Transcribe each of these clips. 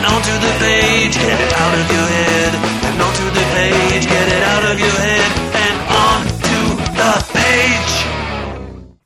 and onto the page. Get it out of your head and onto the page. Get it out of your head and onto the page.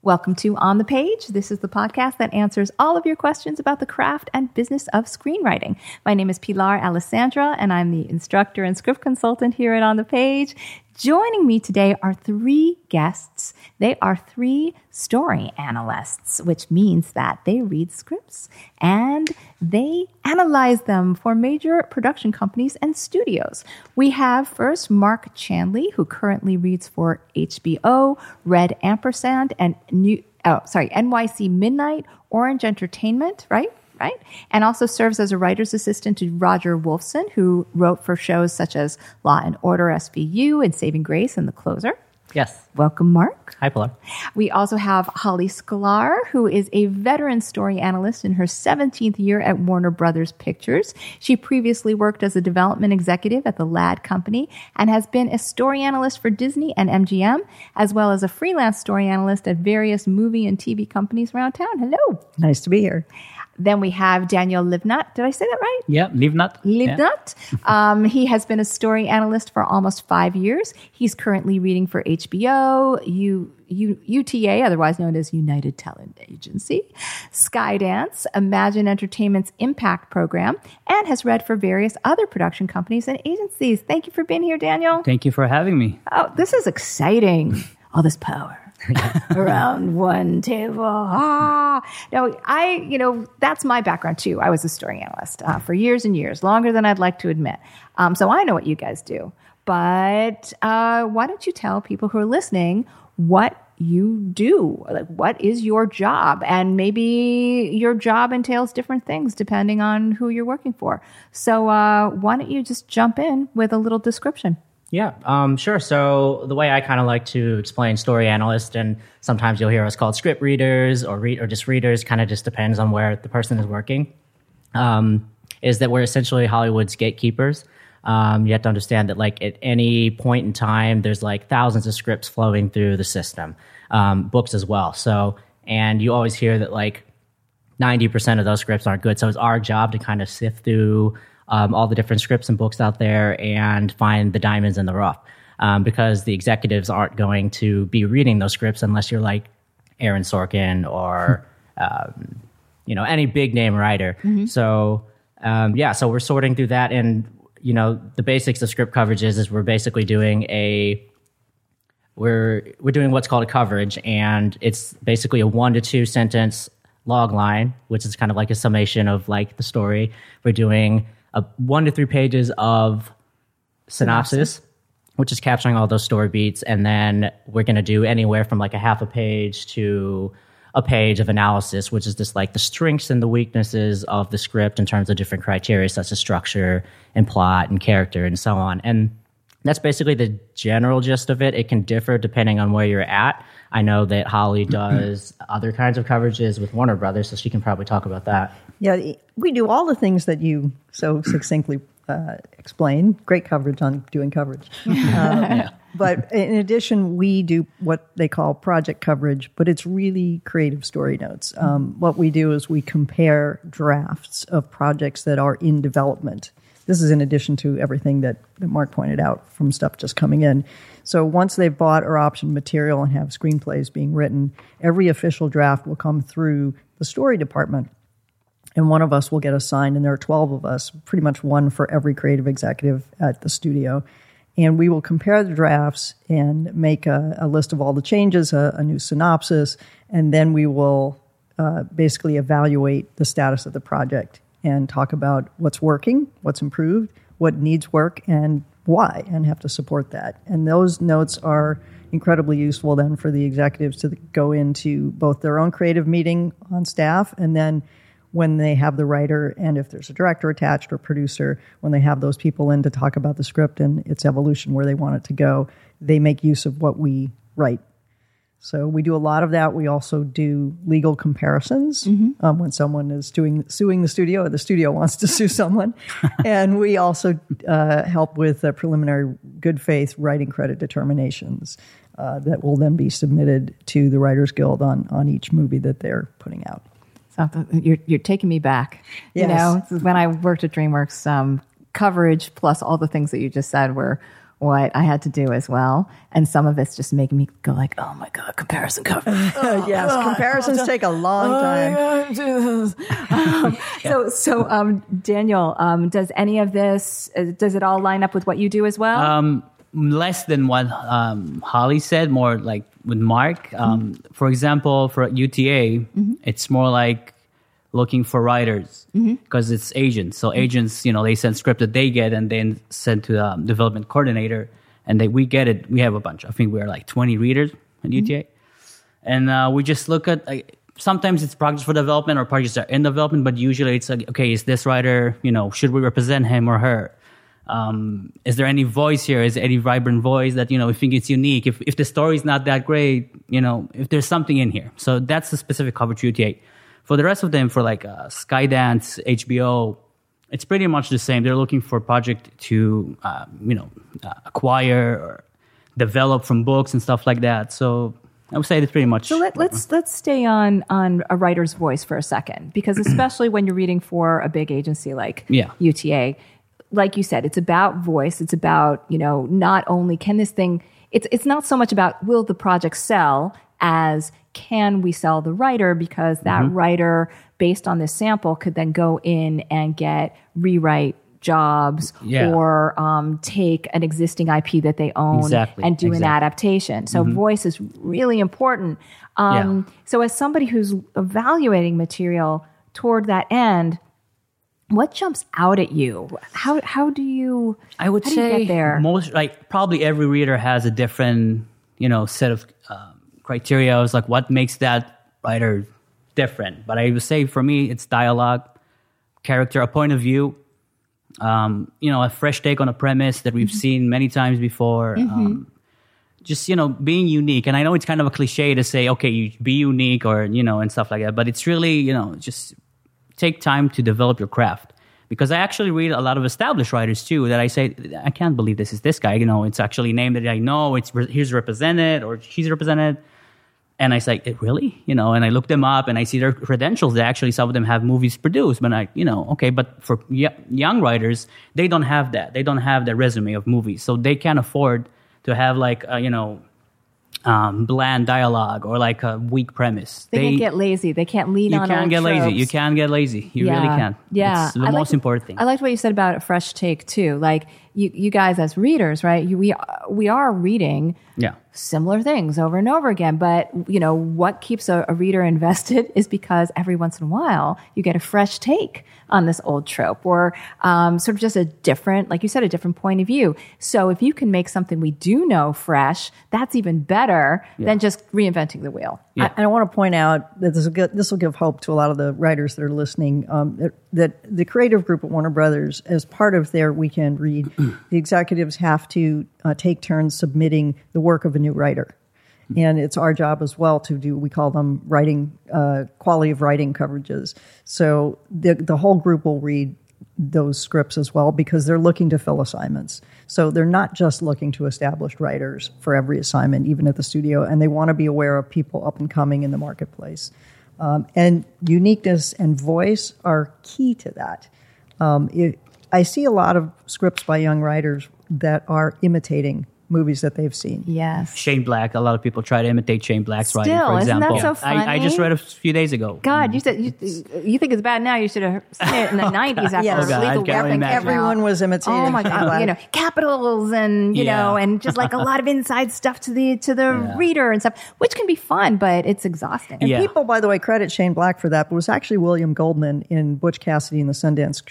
Welcome to On the Page. This is the podcast that answers all of your questions about the craft and business of screenwriting. My name is Pilar Alessandra, and I'm the instructor and script consultant here at On the Page. Joining me today are three guests. They are three story analysts, which means that they read scripts and they analyze them for major production companies and studios. We have first Mark Chandley, who currently reads for HBO, Red Ampersand, and New, oh, sorry, NYC Midnight, Orange Entertainment, right? right? And also serves as a writer's assistant to Roger Wolfson, who wrote for shows such as Law and Order SVU and Saving Grace and The Closer. Yes. Welcome, Mark. Hi, Pilar. We also have Holly Sklar, who is a veteran story analyst in her 17th year at Warner Brothers Pictures. She previously worked as a development executive at the Ladd Company and has been a story analyst for Disney and MGM, as well as a freelance story analyst at various movie and TV companies around town. Hello. Nice to be here. Then we have Daniel Livnat. Did I say that right? Yeah, Livnat. Livnat. Um, he has been a story analyst for almost five years. He's currently reading for HBO, U, U, UTA, otherwise known as United Talent Agency, Skydance, Imagine Entertainment's Impact Program, and has read for various other production companies and agencies. Thank you for being here, Daniel. Thank you for having me. Oh, this is exciting. All this power. around one table. Ah, no, I, you know, that's my background too. I was a story analyst uh, for years and years, longer than I'd like to admit. Um, so I know what you guys do. But uh, why don't you tell people who are listening what you do? Like, what is your job? And maybe your job entails different things depending on who you're working for. So uh, why don't you just jump in with a little description? Yeah, um, sure. So the way I kind of like to explain story analyst, and sometimes you'll hear us called script readers or read or just readers, kind of just depends on where the person is working. Um, is that we're essentially Hollywood's gatekeepers. Um, you have to understand that like at any point in time, there's like thousands of scripts flowing through the system, um, books as well. So and you always hear that like ninety percent of those scripts aren't good. So it's our job to kind of sift through um, all the different scripts and books out there and find the diamonds in the rough. Um, because the executives aren't going to be reading those scripts unless you're like Aaron Sorkin or um, you know any big name writer. So um, yeah, so we're sorting through that, and you know the basics of script coverage is, is we're basically doing a we're we're doing what's called a coverage, and it's basically a one to two sentence log line, which is kind of like a summation of like the story. We're doing a one to three pages of synopsis, which is capturing all those story beats, and then we're going to do anywhere from like a half a page to a page of analysis, which is just like the strengths and the weaknesses of the script in terms of different criteria such as structure and plot and character and so on. And that's basically the general gist of it. It can differ depending on where you're at. I know that Holly does other kinds of coverages with Warner Brothers, so she can probably talk about that. Yeah, we do all the things that you so succinctly uh, explain. Great coverage on doing coverage. Um, But in addition, we do what they call project coverage, but it's really creative story notes. Um, what we do is we compare drafts of projects that are in development. This is in addition to everything that, that Mark pointed out from stuff just coming in. So once they've bought or optioned material and have screenplays being written, every official draft will come through the story department and one of us will get assigned, and there are 12 of us, pretty much one for every creative executive at the studio. And we will compare the drafts and make a, a list of all the changes, a, a new synopsis, and then we will uh, basically evaluate the status of the project and talk about what's working, what's improved, what needs work, and why, and have to support that. And those notes are incredibly useful then for the executives to go into both their own creative meeting on staff and then when they have the writer and if there's a director attached or producer, when they have those people in to talk about the script and its evolution where they want it to go, they make use of what we write. So we do a lot of that. We also do legal comparisons um, when someone is doing suing the studio or the studio wants to sue someone, and we also uh, help with uh, preliminary good faith writing credit determinations uh, that will then be submitted to the Writers Guild on on each movie that they're putting out. So you're you're taking me back. You know, when I worked at DreamWorks, um, coverage plus all the things that you just said were what I had to do as well, and some of it's just making me go like, "Oh my god, comparison coverage." yes, comparisons take a long time. So, so um, Daniel, um, does any of this uh, does it all line up with what you do as well? Um, less than what um, Holly said, more like with Mark. Um, For example, for UTA, it's more like looking for writers because it's agents. So agents, you know, they send script that they get and then send to the um, development coordinator, and they we get it. We have a bunch. I think we are like twenty readers at UTA, and uh, we just look at. Like, sometimes it's projects for development or projects that are in development, but usually it's like, okay, is this writer, you know, should we represent him or her? Um, is there any voice here? Is there any vibrant voice that, you know, we think it's unique? If, if the story's not that great, you know, if there's something in here. So that's the specific coverage UTA. For the rest of them, for like uh, Skydance, HBO, it's pretty much the same. They're looking for a project to, uh, you know, uh, acquire or develop from books and stuff like that. So I would say it's pretty much. So let, let's let's stay on on a writer's voice for a second, because especially when you're reading for a big agency like Yeah. UTA, like you said, it's about voice. It's about you know not only can this thing. It's it's not so much about will the project sell as can we sell the writer because that Mm-hmm. writer based on this sample could then go in and get rewrite jobs Yeah. or um, take an existing IP that they own Exactly, and do an exactly. Mm-hmm. adaptation. So voice is really important. Um, So as somebody who's evaluating material toward that end, what jumps out at you? How how do you? I would how do you say get there. most like probably every reader has a different you know set of um, criteria. It's like what makes that writer different. But I would say for me, it's dialogue, character, a point of view. Um, you know, a fresh take on a premise that Mm-hmm. we've seen many times before. Um, just you know, being unique. And I know it's kind of a cliche to say, okay, you be unique or you know, and stuff like that. But it's really you know, just take time to develop your craft because I actually read a lot of established writers too that I say I can't believe this is this guy. You know, it's actually a name that I know. It's he's represented or she's represented, and I say, it really, you know, and I look them up and I see their credentials. They actually some of them have movies produced, but I, you know, okay, but for young writers, they don't have that. They don't have the resume of movies, so they can't afford to have like uh, you know. Um, bland dialogue or like a weak premise. they, can't get lazy. They can't lean you on. can't old get lazy. You can't get lazy. You really can. Yeah, it's the I most liked- important thing. I liked what you said about a fresh take too. Like you, you guys as readers, right? You, we we are reading yeah. similar things over and over again. But you know what keeps a, a reader invested is because every once in a while you get a fresh take on this old trope, or um, sort of just a different, like you said, a different point of view. So if you can make something we do know fresh, that's even better than just reinventing the wheel. Yeah. I, and I want to point out that this will, get, this will give hope to a lot of the writers that are listening. Um, that, that the creative group at Warner Brothers, as part of their weekend read, the executives have to uh, take turns submitting the work of a new writer. And it's our job as well to do, we call them writing, uh, quality of writing coverages. So the, the whole group will read those scripts as well because they're looking to fill assignments. So they're not just looking to established writers for every assignment, even at the studio, and they want to be aware of people up and coming in the marketplace. Um, and uniqueness and voice are key to that. Um, it, I see a lot of scripts by young writers that are imitating movies that they've seen. Yes. Shane Black. A lot of people try to imitate Shane Black's writing, Still, for isn't that example. so I, I just read a few days ago. God, you said you, you think it's bad now. You should have seen it in the nineties after Yes. Oh, God, Lethal I can't Weapon. imagine. Everyone was imitating Oh my god! You know, capitals and you Yeah. know, and just like a lot of inside stuff to the to the Yeah. reader and stuff, which can be fun, but it's exhausting. Yeah. People, by the way, credit Shane Black for that, but it was actually William Goldman in Butch Cassidy and the Sundance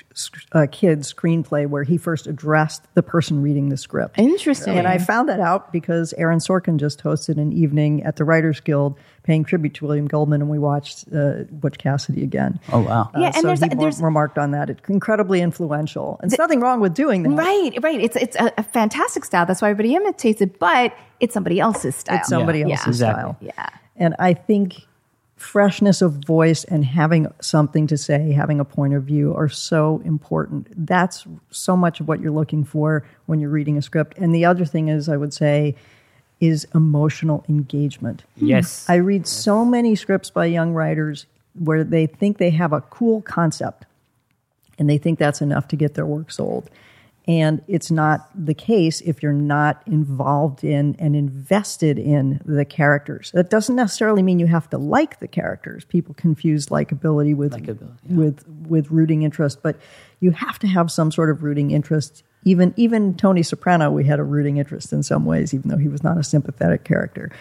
uh, Kid screenplay where he first addressed the person reading the script. Interesting. And I found that out because Aaron Sorkin just hosted an evening at the Writers Guild paying tribute to William Goldman, and we watched uh, Butch Cassidy again. Oh wow. Yeah, and so there's- he re- there's- remarked on that. It's incredibly influential. And there's nothing wrong with doing that. Right, right. It's it's a, a fantastic style. That's why everybody imitates it, but it's somebody else's style. It's somebody Yeah. else's Exactly. style. Yeah. And I think freshness of voice and having something to say, having a point of view are so important. That's so much of what you're looking for when you're reading a script. And the other thing is, I would say, is emotional engagement. Hmm. Yes. I read so many scripts by young writers where they think they have a cool concept and they think that's enough to get their work sold. And it's not the case if you're not involved in and invested in the characters. That doesn't necessarily mean you have to like the characters. People confuse likability with Likability, with with rooting interest, but you have to have some sort of rooting interest. Even even Tony Soprano, we had a rooting interest in some ways, even though he was not a sympathetic character.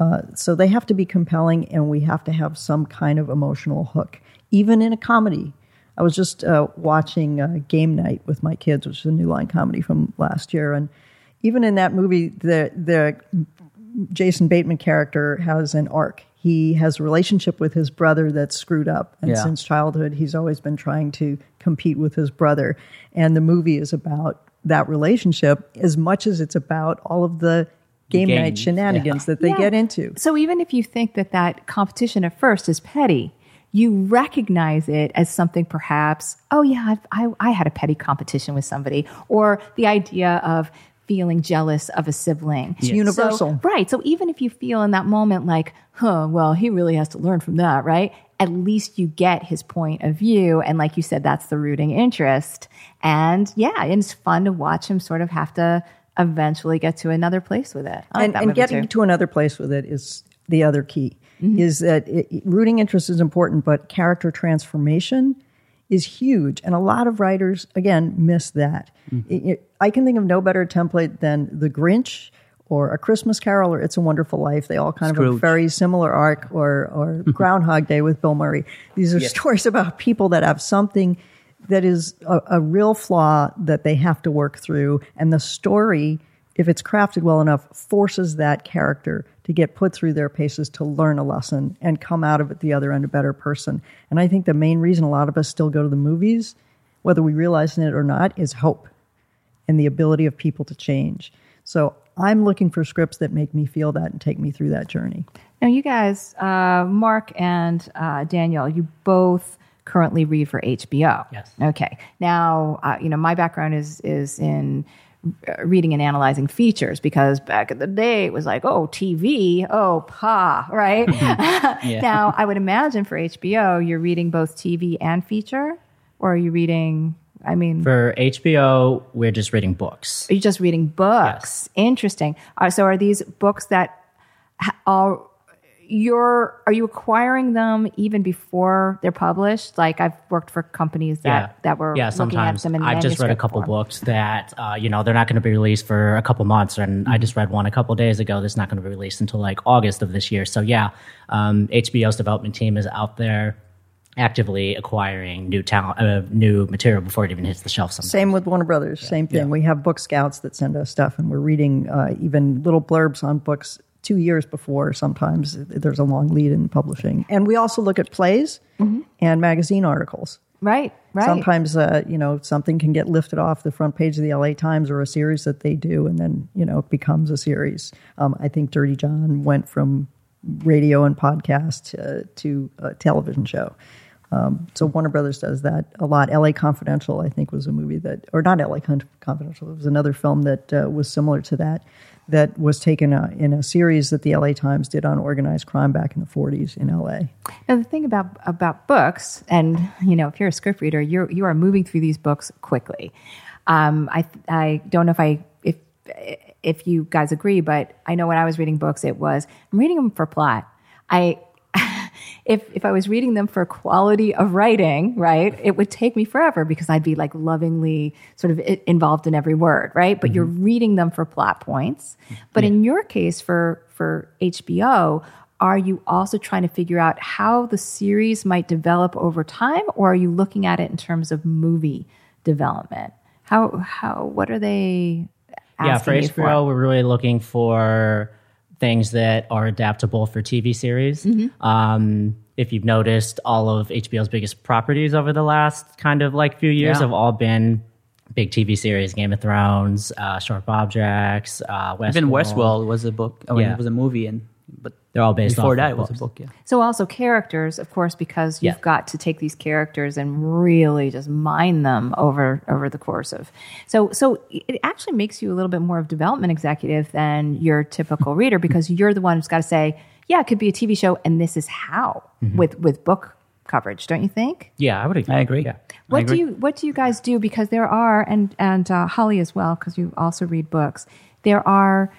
Uh, so they have to be compelling, and we have to have some kind of emotional hook, even in a comedy. I was just uh, watching uh, Game Night with my kids, which is a New Line comedy from last year, and even in that movie, the the Jason Bateman character has an arc. He has a relationship with his brother that's screwed up, and Yeah. since childhood, he's always been trying to compete with his brother. And the movie is about that relationship as much as it's about all of the game Game, night shenanigans that they Yeah. get into. So even if you think that that competition at first is petty, you recognize it as something perhaps, oh yeah, I, I, I had a petty competition with somebody, or the idea of feeling jealous of a sibling. It's universal. right. So even if you feel in that moment like, huh, well, he really has to learn from that, right? At least you get his point of view. And like you said, that's the rooting interest. And yeah, and it's fun to watch him sort of have to eventually get to another place with it. Like and, and getting too. to another place with it is the other key. Mm-hmm. Is that it, rooting interest is important, but character transformation is huge, and a lot of writers again miss that. Mm-hmm. It- it- I can think of no better template than The Grinch or A Christmas Carol or It's a Wonderful Life. They all kind of have a very similar arc, or or Groundhog Day with Bill Murray. These are stories about people that have something that is a, a real flaw that they have to work through, and the story if it's crafted well enough, forces that character to get put through their paces to learn a lesson and come out of it the other end a better person. And I think the main reason a lot of us still go to the movies, whether we realize it or not, is hope and the ability of people to change. So I'm looking for scripts that make me feel that and take me through that journey. Now, you guys, uh, Mark and uh, Daniel, you both currently read for HBO. Yes. Okay. Now, uh, you know, my background is is in reading and analyzing features because back in the day it was like, oh, TV, oh, pa, right? now, I would imagine for HBO, you're reading both TV and feature, or are you reading? I mean, For HBO, we're just reading books. are you just reading books? Interesting. Uh, so are these books that ha- are you're are you acquiring them even before they're published? Like I've worked for companies that that were yeah. looking Sometimes at them in the U.S. I've just read a couple form. books that uh, you know they're not going to be released for a couple months, and I just read one a couple days ago that's not going to be released until like August of this year. So yeah, um, HBO's development team is out there actively acquiring new talent, uh, new material before it even hits the shelf. Sometimes. Same with Warner Brothers. Same thing. We have book scouts that send us stuff, and we're reading uh, even little blurbs on books two years before. Sometimes there's a long lead in publishing, and we also look at plays and magazine articles. Right, right. Sometimes, uh, you know, something can get lifted off the front page of the LA Times or a series that they do, and then you know it becomes a series. Um, I think Dirty John went from radio and podcast uh, to a television show. Um, so Warner Brothers does that a lot. L.A. Confidential, I think, was a movie that, or not L.A. Confidential. It was another film that uh, was similar to that, that was taken uh, in a series that the L.A. Times did on organized crime back in the '40s in L.A. Now the thing about about books, and you know, if you're a script reader, you're you are moving through these books quickly. Um, I I don't know if I if if you guys agree, but I know when I was reading books, it was I'm reading them for plot. I if if I was reading them for quality of writing, right, it would take me forever because I'd be like lovingly sort of involved in every word, right? But you're mm-hmm. reading them for plot points. But in your case, for for HBO, are you also trying to figure out how the series might develop over time, or are you looking at it in terms of movie development? How how what are they? yeah, asking for you for. HBO, we're really looking for things that are adaptable for TV series. Mm-hmm. Um, if you've noticed, all of HBO's biggest properties over the last kind of like few years Yeah. have all been big TV series: Game of Thrones, uh, Sharp Objects, uh, Westworld. Even Westworld was a book. Mean, Yeah. it was a movie, and but They're all based before off that of it was a book. Yeah. So also characters, of course, because you've Yeah. got to take these characters and really just mine them over over the course of. So so it actually makes you a little bit more of a development executive than your typical reader because you're the one who's got to say, yeah, it could be a TV show, and this is how with with book coverage, don't you think? Yeah, I would agree. I agree. Yeah. What do agree. you What do you guys do? Because there are, and and uh, Holly as well, because you also read books. There are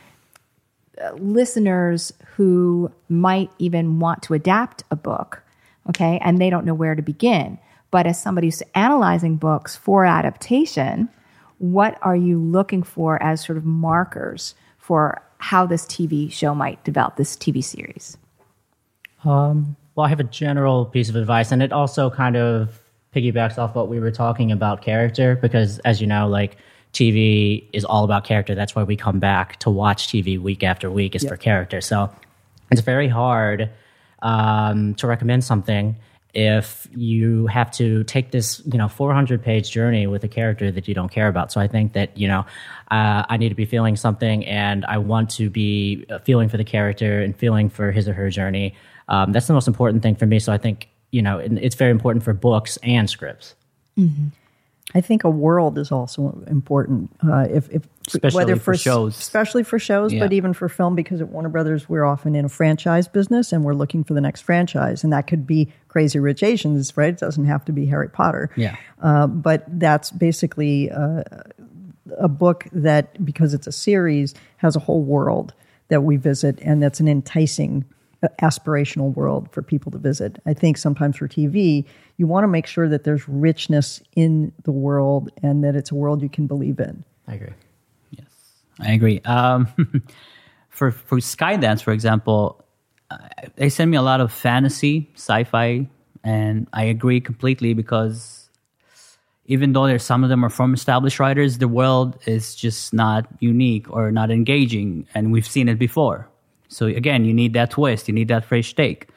listeners who might even want to adapt a book, okay, and they don't know where to begin. But as somebody who's analyzing books for adaptation, what are you looking for as sort of markers for how this TV show might develop, this TV series? Um, well, I have a general piece of advice, and it also kind of piggybacks off what we were talking about character, because as you know, like TV is all about character. That's why we come back to watch TV week after week is for character. So it's very hard um, to recommend something if you have to take this, you know, 400 page journey with a character that you don't care about. So I think that, you know, uh, I need to be feeling something and I want to be uh, feeling for the character and feeling for his or her journey. Um, that's the most important thing for me. So I think, you know, it's very important for books and scripts. I think a world is also important. Uh, if, if Especially for s- shows. especially for shows, but even for film, because at Warner Brothers we're often in a franchise business and we're looking for the next franchise, and that could be Crazy Rich Asians, right? It doesn't have to be Harry Potter. Yeah. Uh, but that's basically uh, a book that, because it's a series, has a whole world that we visit, and that's an enticing, aspirational world for people to visit. I think sometimes for TV, you want to make sure that there's richness in the world and that it's a world you can believe in. I agree. Yes, I agree. Um, for for Skydance, for example, uh, they send me a lot of fantasy, sci-fi, and I agree completely because even though there's some of them are from established writers, the world is just not unique or not engaging, and we've seen it before. So again, you need that twist, you need that fresh take.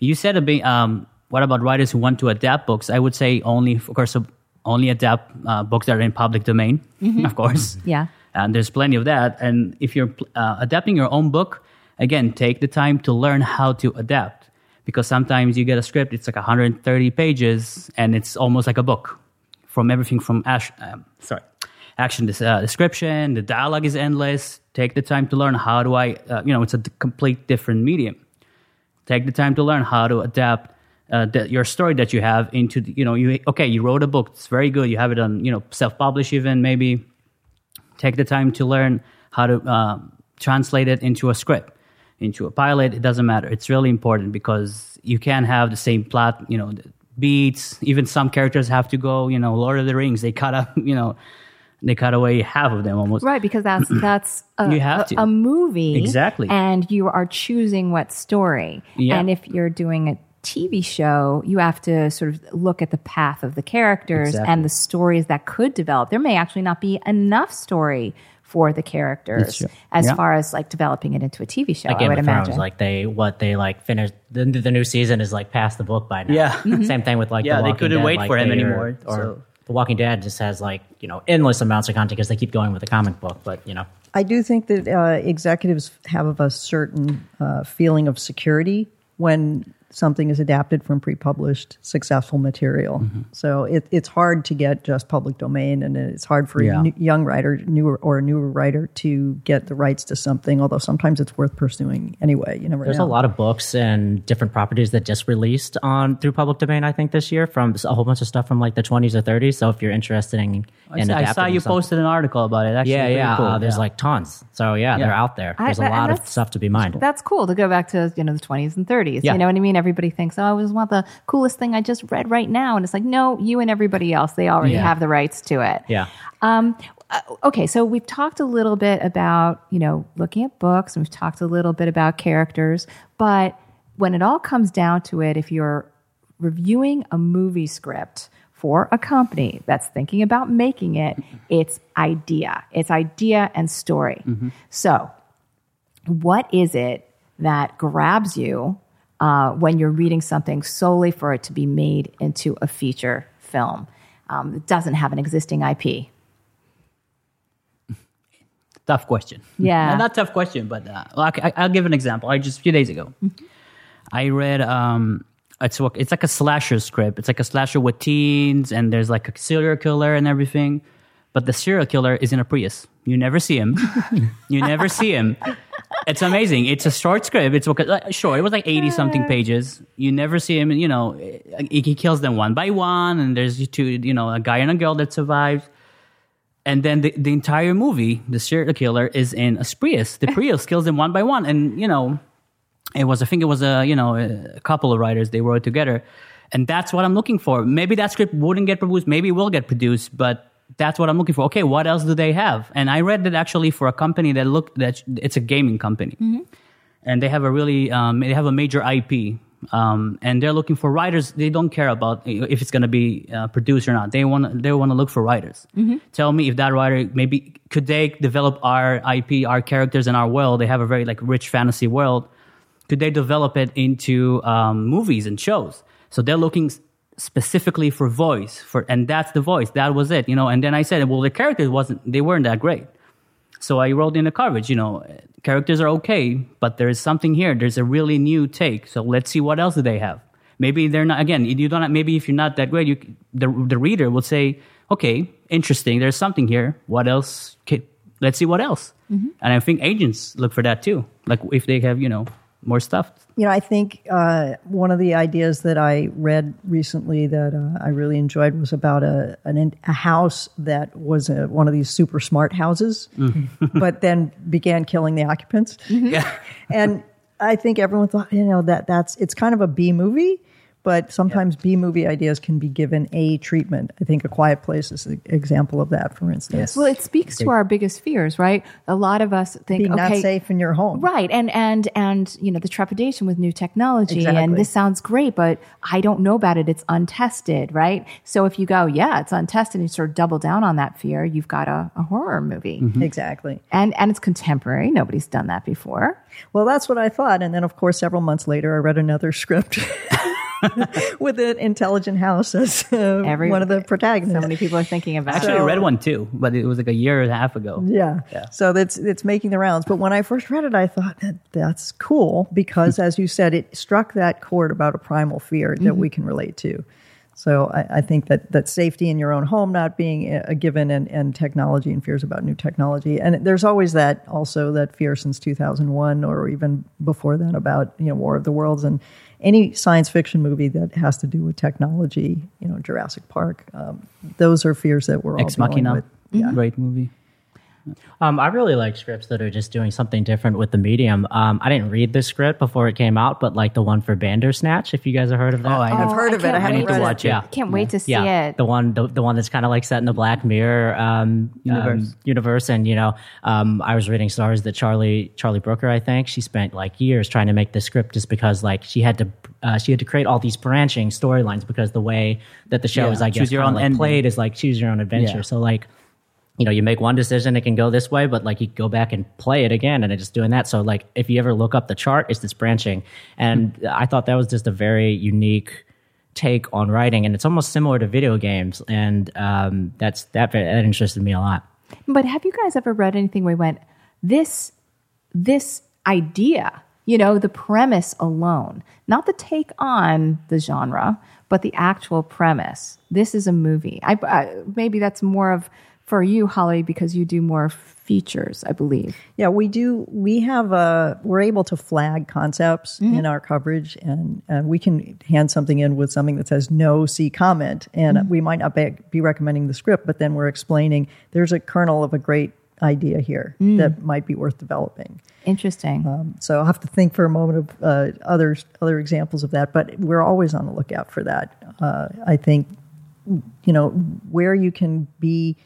You said a bit, um, what about writers who want to adapt books? I would say only, of course, only adapt uh, books that are in public domain, of course Yeah. and there's plenty of that. And if you're uh, adapting your own book, again, take the time to learn how to adapt because sometimes you get a script, it's like 130 pages, and it's almost like a book from everything from ash, um, sorry, action uh, description, the dialogue is endless. Take the time to learn how do I, uh, you know, it's a complete different medium. Take the time to learn how to adapt uh, the, your story that you have into, the, you know, you okay, you wrote a book, it's very good. You have it on, you know, self-publish even maybe take the time to learn how to uh, translate it into a script into a pilot it doesn't matter it's really important because you can't have the same plot you know beats even some characters have to go you know lord of the rings they cut up you know they cut away half of them almost Right, because that's that's a, You have a- to. a movie Exactly. and you are choosing what story. Yeah. And if you're doing a TV show, you have to sort of look at the path of the characters Exactly. and the stories that could develop. There may actually not be enough story for the characters as Yeah. far as like developing it into a TV show. Like I Game would of Thrones, imagine. like they what they like finished the, the new season is like past the book by now. Yeah. Mm-hmm. Same thing with like Yeah, The they couldn't Dead, wait like, for him anymore, Or so- The Walking Dead just has like you know endless amounts of content because they keep going with the comic book. But you know, I do think that uh, executives have a certain uh, feeling of security when something is adapted from pre-published successful material. Mm-hmm. So it, it's hard to get just public domain, and it's hard for Yeah. a new, young writer, newer or a newer writer, to get the rights to something. Although sometimes it's worth pursuing anyway. You never there's know. a lot of books and different properties that just released on through public domain. I think this year from a whole bunch of stuff from like the 20s or 30s. So if you're interested in, I in saw, I saw you posted an article about it actually Yeah, yeah. cool. uh, there's Yeah. like tons. So yeah, they're out there. There's a lot of stuff to be mined. That's cool to go back to you know the 20s and 30s. Yeah. You know what I mean? Everybody thinks, oh, I just want the coolest thing I just read right now, and it's like, no, you and everybody else, they already Yeah. have the rights to it. Yeah. Um, uh, okay, so we've talked a little bit about you know looking at books, and we've talked a little bit about characters, but when it all comes down to it, if you're reviewing a movie script for a company that's thinking about making it, it's idea. It's idea and story. So, what is it that grabs you uh, when you're reading something solely for it to be made into a feature film? Um, it doesn't have an existing IP. Tough question. Yeah. No, not tough question, but uh, well, I, I'll give an example. I just a few days ago, I read um, it's it's like a slasher script. It's like a slasher with teens, and there's like a serial killer and everything. But the serial killer is in a Prius. You never see him. you never see him. It's amazing. It's a short script. It's okay- like, sure. It was like eighty something pages. You never see him. You know, he he kills them one by one, and there's two. You know, a guy and a girl that survives and then the, the entire movie, the serial killer is in a Prius. The Prius kills them one by one, and you know, it was I think it was a you know a couple of writers they wrote together, and that's what I'm looking for. Maybe that script wouldn't get produced, maybe it will get produced, but that's what I'm looking for. Okay, what else do they have? And I read that actually for a company that look that it's a gaming company, and they have a really um, they have a major IP. Um, and they're looking for writers. They don't care about if it's going to be uh, produced or not. They want they want to look for writers. Tell me if that writer maybe could they develop our IP, our characters, and our world. They have a very like rich fantasy world. Could they develop it into um, movies and shows? So they're looking specifically for voice for, and that's the voice. That was it, you know. And then I said, well, the characters wasn't they weren't that great. So I wrote in the coverage, you know, characters are okay, but there is something here. There's a really new take. So let's see what else do they have. Maybe they're not. Again, you don't. Maybe if you're not that great, you the the reader will say, okay, interesting. There's something here. What else? Let's see what else. Mm-hmm. And I think agents look for that too. Like if they have, you know, more stuff. You know, I think uh, one of the ideas that I read recently that uh, I really enjoyed was about a an, a house that was a, one of these super smart houses, but then began killing the occupants. Yeah. and I think everyone thought, you know, that that's it's kind of a B movie, but sometimes B movie ideas can be given A treatment. I think A Quiet Place is an example of that, for instance. Well, it speaks to our biggest fears, right? A lot of us think, Being not safe in your home. Right. And and and you know, the trepidation with new technology Exactly. and this sounds great, but I don't know about it. It's untested, right? So if you go, yeah, it's untested and you sort of double down on that fear, you've got a, a horror movie. Mm-hmm. Exactly. And and it's contemporary. Nobody's done that before. Well, that's what I thought. And then, of course, several months later, I read another script with an intelligent house as uh, Every- one of the protagonists. So many people are thinking about Actually, it. I read one too, but it was like a year and a half ago. Yeah. yeah. So that's it's making the rounds. But when I first read it, I thought that that's cool because, as you said, it struck that chord about a primal fear that we can relate to. So I, I think that that safety in your own home not being a a given, and, and technology and fears about new technology, and there's always that also that fear since 2001 or even before then about you know War of the Worlds and any science fiction movie that has to do with technology, you know Jurassic Park. Um, those are fears that we're all Ex Machina. with. Yeah. Great movie. Um, I really like scripts that are just doing something different with the medium. Um, I didn't read the script before it came out, but like the one for Bandersnatch, if you guys have heard of that. Oh, I know. I've heard I of it. I can't haven't wait to read watch it. it. Yeah. Can't wait to see yeah, it. the one, the, the one that's kind of like set in the Black Mirror um, Universe. um, universe, and you know, um, I was reading stories that Charlie Charlie Brooker, I think, she spent like years trying to make the script just because like she had to uh, she had to create all these branching storylines because the way that the show Yeah, is, I guess, choose your own like, played is like choose your own adventure. Yeah. So like you know, you make one decision, it can go this way, but like you go back and play it again, and it's just doing that. So like, if you ever look up the chart, it's this branching, and I thought that was just a very unique take on writing, and it's almost similar to video games, and um, that's that that interested me a lot. But have you guys ever read anything where we went, this this idea, you know, the premise alone, not the take on the genre, but the actual premise. This is a movie. I, I maybe that's more of for you, Holly, because you do more features, I believe. Yeah, we do. We have uh we're able to flag concepts in our coverage, and, and we can hand something in with something that says no, see comment, and we might not be, be recommending the script, but then we're explaining there's a kernel of a great idea here that might be worth developing. Interesting. So I'll have to think for a moment of uh, other other examples of that, but we're always on the lookout for that. Uh, I think you know where you can be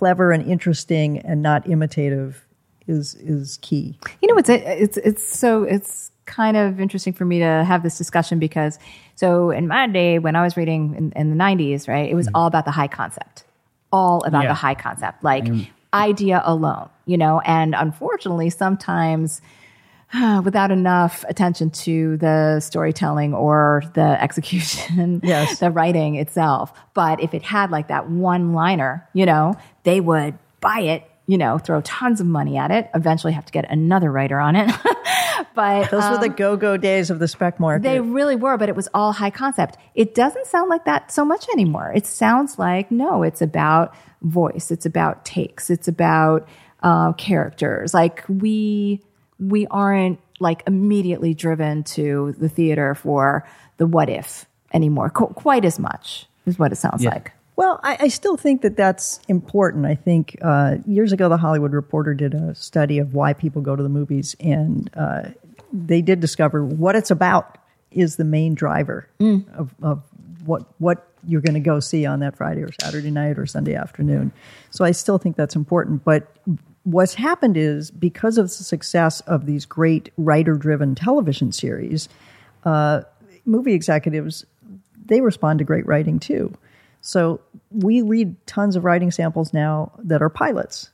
clever and interesting and not imitative is is key. You know, it's it's it's so it's kind of interesting for me to have this discussion because so in my day when I was reading in, in the 90s, right, it was mm-hmm. all about the high concept, all about Yeah. the high concept, like mm-hmm. idea alone, you know, and unfortunately sometimes without enough attention to the storytelling or the execution, Yes. the writing itself. But if it had like that one liner, you know, they would buy it, you know, throw tons of money at it, eventually have to get another writer on it. but Those were the um, go-go days of the spec market. they really were, but it was all high concept. It doesn't sound like that so much anymore. It sounds like no, it's about voice, it's about takes, it's about uh, characters. Like we we aren't like immediately driven to the theater for the what if anymore, Qu- quite as much is what it sounds Yeah. like. Well, I, I still think that that's important. I think uh, years ago, the Hollywood Reporter did a study of why people go to the movies, and uh, they did discover what it's about is the main driver of, of what what you're going to go see on that Friday or Saturday night or Sunday afternoon. So I still think that's important. But what's happened is because of the success of these great writer-driven television series, uh, movie executives they respond to great writing too. So we read tons of writing samples now that are pilots,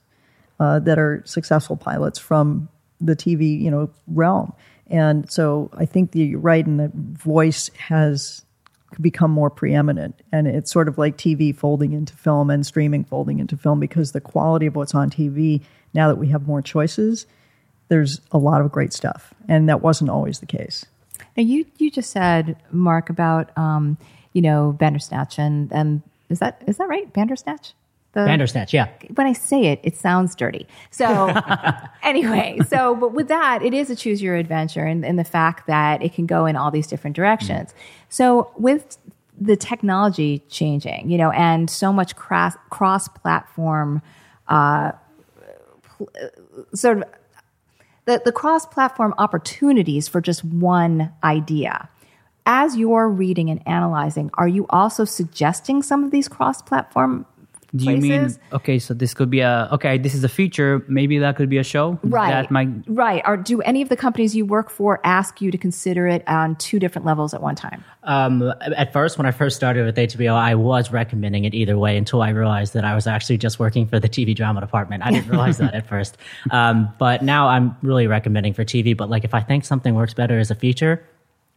uh, that are successful pilots from the TV, you know, realm. And so I think the you're right, and the voice has become more preeminent, and it's sort of like TV folding into film and streaming folding into film because the quality of what's on TV now that we have more choices, there's a lot of great stuff, and that wasn't always the case. Now you you just said Mark about um, you know Bandersnatch and and is that is that right Bandersnatch? The, Bandersnatch, yeah. when I say it, it sounds dirty. So anyway, so but with that, it is a choose your adventure and, and the fact that it can go in all these different directions. So with the technology changing, you know, and so much cross cross platform uh, pl- sort of the, the cross platform opportunities for just one idea. As you're reading and analyzing, are you also suggesting some of these cross platform Do you mean okay? So this could be a okay. This is a feature. Maybe that could be a show. Right. That might. right. Or do any of the companies you work for ask you to consider it on two different levels at one time? Um, at first, when I first started with HBO, I was recommending it either way until I realized that I was actually just working for the TV drama department. I didn't realize that at first. Um, but now I'm really recommending for TV. But like, if I think something works better as a feature,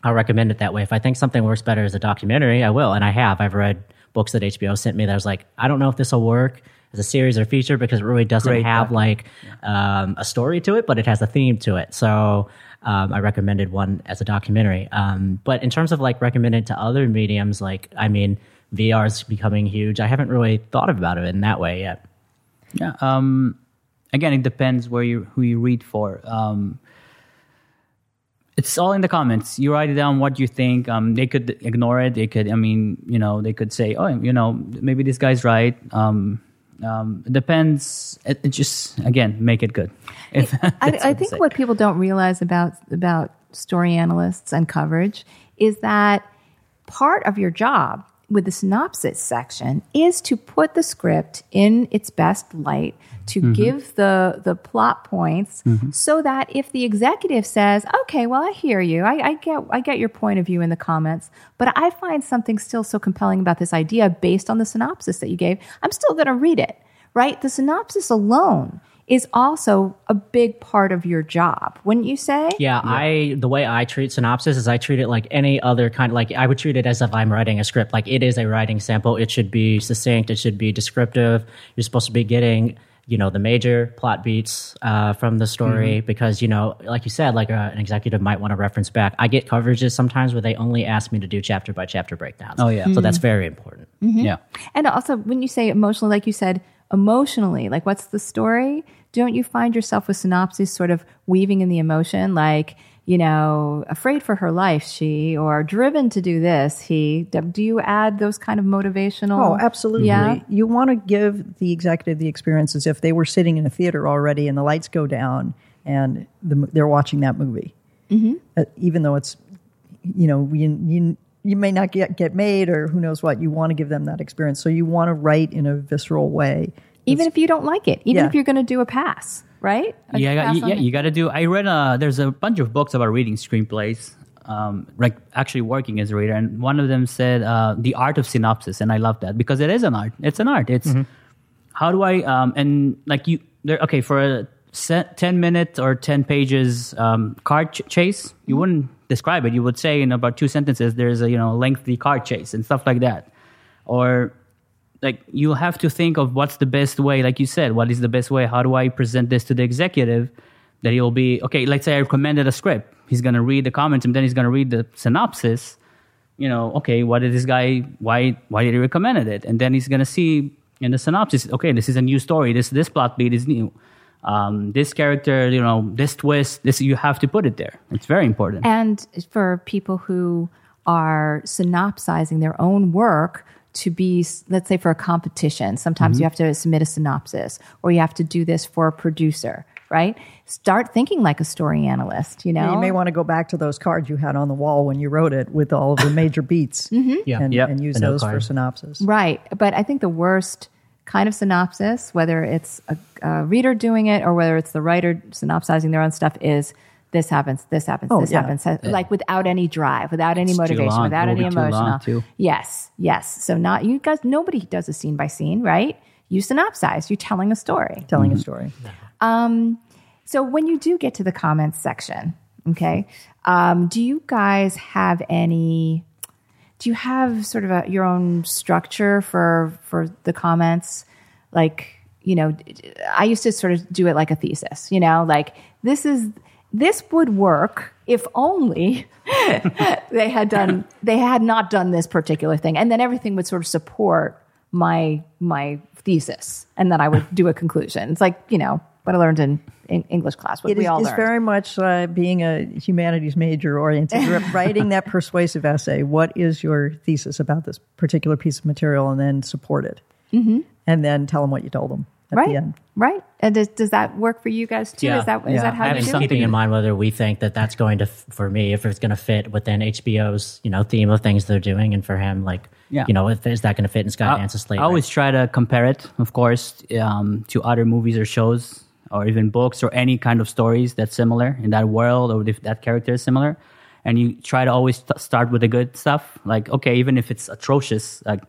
I'll recommend it that way. If I think something works better as a documentary, I will. And I have. I've read books that HBO sent me that I was like, I don't know if this will work as a series or feature because it really doesn't Great have like um, a story to it, but it has a theme to it. So um, I recommended one as a documentary. Um, but in terms of like recommended to other mediums, like I mean, VR is becoming huge. I haven't really thought about it in that way yet. Yeah. Um, again, it depends where you who you read for. It's all in the comments. You write down what you think. Um, they could ignore it. They could, I mean, you know, they could say, oh, you know, maybe this guy's right. Um, um, it depends. It, it just again make it good. If I, I think what people don't realize about about story analysts and coverage is that part of your job with the synopsis section is to put the script in its best light to Mm-hmm. give the the plot points so that if the executive says okay well i hear you. I, I get i get your point of view in the comments but i find something still so compelling about this idea based on the synopsis that you gave i'm still going to read it right? The synopsis alone is also a big part of your job wouldn't you say Yeah, I the way I treat synopsis is I treat it like any other kind. Like I would treat it as if I'm writing a script. Like it is a writing sample. It should be succinct. It should be descriptive. You're supposed to be getting you know the major plot beats uh, from the story because you know like you said like uh, an executive might want to reference back i get coverages sometimes where they only ask me to do chapter by chapter breakdowns Oh, yeah. so that's very important Yeah. And also, when you say emotionally, like you said, emotionally, like what's the story? Don't you find yourself with synopsis sort of weaving in the emotion, like, you know, afraid for her life, she, or driven to do this, he? Do you add those kind of motivational? Oh, absolutely. Yeah. You want to give the executive the experience as if they were sitting in a theater already and the lights go down and the, they're watching that movie. Mm-hmm. Uh, even though it's, you know, you, you, you may not get, get made or who knows what, you want to give them that experience. So you want to write in a visceral way. Even if you don't like it, even Yeah. if you're going to do a pass. right? A yeah, class yeah, yeah. it? You got to do. I read. a there's a bunch of books about reading screenplays. Um, like actually working as a reader, and one of them said uh, the art of synopsis, and I love that because it is an art. It's an art. It's how do I um, and like you there. Okay, for a se- ten minute or ten pages um, car ch- chase, you wouldn't describe it. You would say in about two sentences, there's a you know lengthy car chase and stuff like that, or like you have to think of what's the best way like you said what is the best way? How do i present this to the executive that he'll be okay let's say i recommended a script. He's going to read the comments and then he's going to read the synopsis. You know okay what did this guy why why did he recommend it? And then he's going to see in the synopsis okay this is a new story. This this plot beat is new. Um, this character you know this twist this you have to put it there. It's very important. And for people who are synopsizing their own work to be let's say for a competition sometimes Mm-hmm. you have to submit a synopsis or you have to do this for a producer right start thinking like a story analyst you know You may want to go back to those cards you had on the wall when you wrote it with all of the major beats Yeah. and, Yep. and use A note those for card. synopsis. Right. But I think the worst kind of synopsis, whether it's a, a reader doing it or whether it's the writer synopsizing their own stuff, is this happens, this happens, Oh, this yeah. happens, like without any drive, without any It's too motivation, without It will any be too long, emotional. too. Yes, yes. So not you guys. Nobody does a scene by scene, right? You synopsize. You're telling a story. Telling a story. So when you do get to the comments section, okay, um, do you guys have any? Do you have sort of a, your own structure for for the comments? Like, you know, I used to sort of do it like a thesis. You know, like this is this would work if only they had done they had not done this particular thing, and then everything would sort of support my my thesis, and then I would do a conclusion. It's like you know what I learned in, in English class. What It we is all it's learned. very much uh, being a humanities major oriented. You're writing that persuasive essay. What is your thesis about this particular piece of material, and then support it, mm-hmm. and then tell them what you told them right, the end. right. And does, does that work for you guys too? Yeah, is that is yeah. that how you and do? something- it? in mind whether we think that that's going to, for me, if it's going to fit within HBO's, you know, theme of things they're doing, and for him, like, Yeah. you know, if, is that going to fit in Skydance's slate? I always try to compare it, of course, um, to other movies or shows, or even books, or any kind of stories that's similar in that world, or if that character is similar. And you try to always st- start with the good stuff. Like, okay, even if it's atrocious, like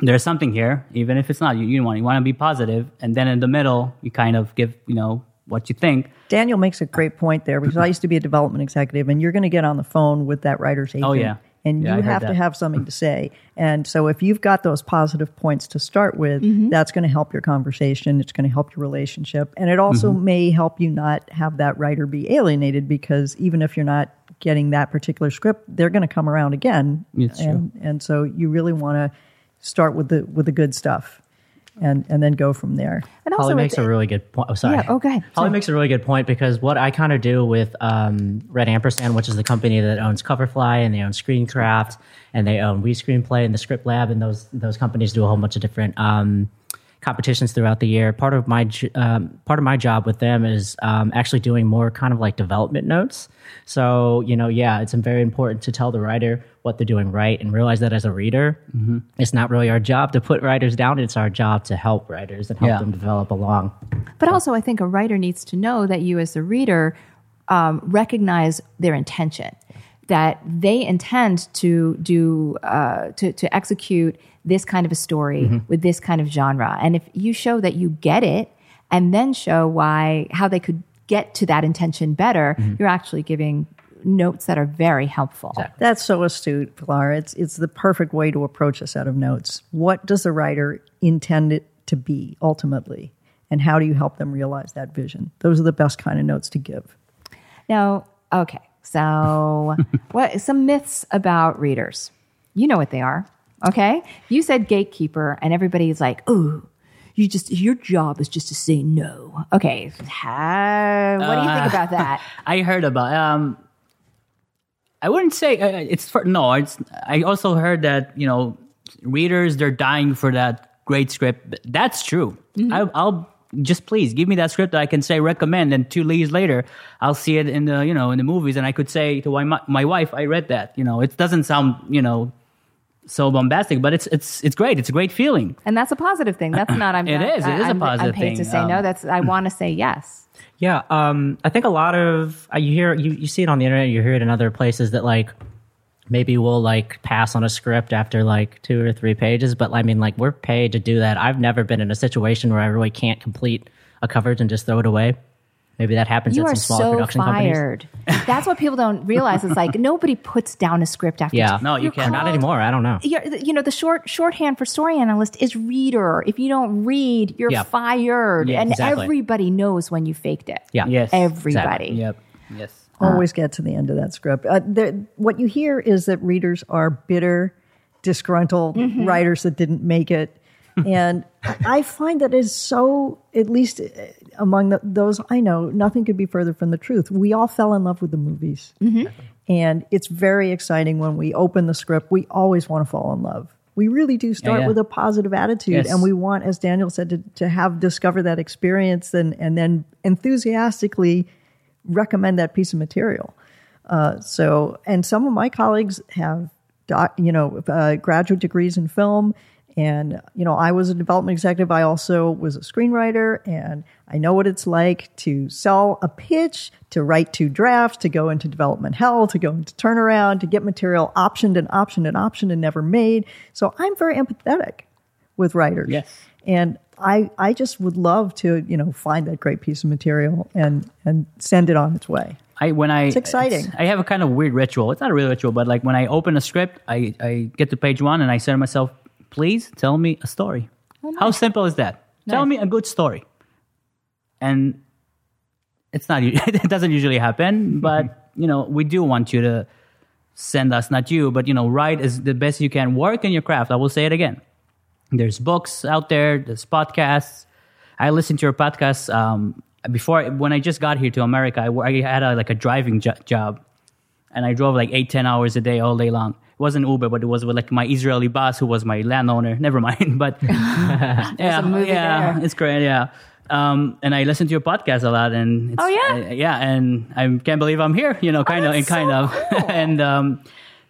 there's something here, even if it's not. You, you want you want to be positive, and then in the middle, you kind of give you know what you think. Daniel makes a great point there because I used to be a development executive, and you're going to get on the phone with that writer's agent. Oh, yeah. And Yeah, you heard have to have something to say. And so, if you've got those positive points to start with, Mm-hmm. that's going to help your conversation. It's going to help your relationship. And it also Mm-hmm. may help you not have that writer be alienated because even if you're not getting that particular script, they're going to come around again. It's true. and, and so, you really want to start with the with the good stuff and, and then go from there. And also, Holly makes a really good point. Oh, sorry. Yeah, oh, go ahead. Holly Sorry. makes a really good point because what I kind of do with um, Red Ampersand, which is the company that owns Coverfly and they own Screencraft and they own We Screenplay and the Script Lab, and those those companies do a whole bunch of different um, competitions throughout the year. Part of my um, part of my job with them is um, actually doing more kind of like development notes. So you know, yeah, it's very important to tell the writer what they're doing right and realize that as a reader, it's not really our job to put writers down. It's our job to help writers and help Yeah. them develop along. But also, I think a writer needs to know that you, as a reader, um, recognize their intention, that they intend to do uh, to to execute this kind of a story with this kind of genre. And if you show that you get it, and then show why how they could get to that intention better, you're actually giving notes that are very helpful. That's so astute, Pilar. It's it's the perfect way to approach a set of notes. What does the writer intend it to be ultimately, and how do you help them realize that vision? Those are the best kind of notes to give. Now, okay, so what some myths about readers? You know what they are, okay? You said gatekeeper, and everybody's like, "Oh, you just your job is just to say no." Okay, ha- what do you think about that? I heard about. Um, I wouldn't say uh, it's for no. It's. I also heard that you know readers they're dying for that great script. That's true. I, I'll just please give me that script that I can say recommend, and two years later I'll see it in the you know in the movies, and I could say to my my wife, I read that. You know, it doesn't sound you know so bombastic, but it's it's it's great. It's a great feeling. And that's a positive thing. That's not. I'm. It not, is. It is a I'm, positive I'm paid to say Um, no. That's. I want to say yes. Yeah, um, I think a lot of uh, you hear you, you see it on the internet, you hear it in other places that like maybe we'll like pass on a script after like two or three pages, but I mean like we're paid to do that. I've never been in a situation where I really can't complete a coverage and just throw it away. Maybe that happens You at are some smaller so production companies. fired. That's what people don't realize. It's like nobody puts down a script after. Yeah, No, you can't. Not anymore. I don't know. You're, know the short shorthand for story analyst is reader. If you don't read, you're Yeah. fired, Yeah, and exactly. everybody knows when you faked it. Yeah. Yes, everybody. Yep. Yes. always get to the end of that script. Uh, there, what you hear is that readers are bitter, disgruntled writers that didn't make it. And I find that is so, at least uh, among the, those I know, nothing could be further from the truth. We all fell in love with the movies. And it's very exciting when we open the script. We always want to fall in love. We really do start yeah. with a positive attitude. Yes. And we want, as Daniel said, to, to have discover that experience and, and then enthusiastically recommend that piece of material. Uh, so, and some of my colleagues have, doc, you know, uh, graduate degrees in film. And, you know, I was a development executive. I also was a screenwriter and I know what it's like to sell a pitch, to write two drafts, to go into development hell, to go into turnaround, to get material optioned and optioned and optioned and never made. So I'm very empathetic with writers. Yes. And I, I just would love to, you know, find that great piece of material and, and send it on its way. I when I it's exciting. I have a kind of weird ritual. It's not a real ritual, but like when I open a script, I, I get to page one and I say to myself, please tell me a story. How simple is that? Tell me a good story. And it's not it doesn't usually happen, but you know, we do want you to send us not you, but you know, write as the best you can. Work in your craft. I will say it again. There's books out there, there's podcasts. I listened to your podcast um, before when I just got here to America. I, I had a, like a driving jo- job, and I drove like eight, ten hours a day all day long. It wasn't Uber, but it was with like my Israeli boss who was my landowner. Never mind, but yeah, yeah, there. it's great. Yeah. Um, and I listen to your podcast a lot, and it's, Oh, yeah? uh, yeah, and I can't believe I'm here. You know, kind of, and kind so of, and um,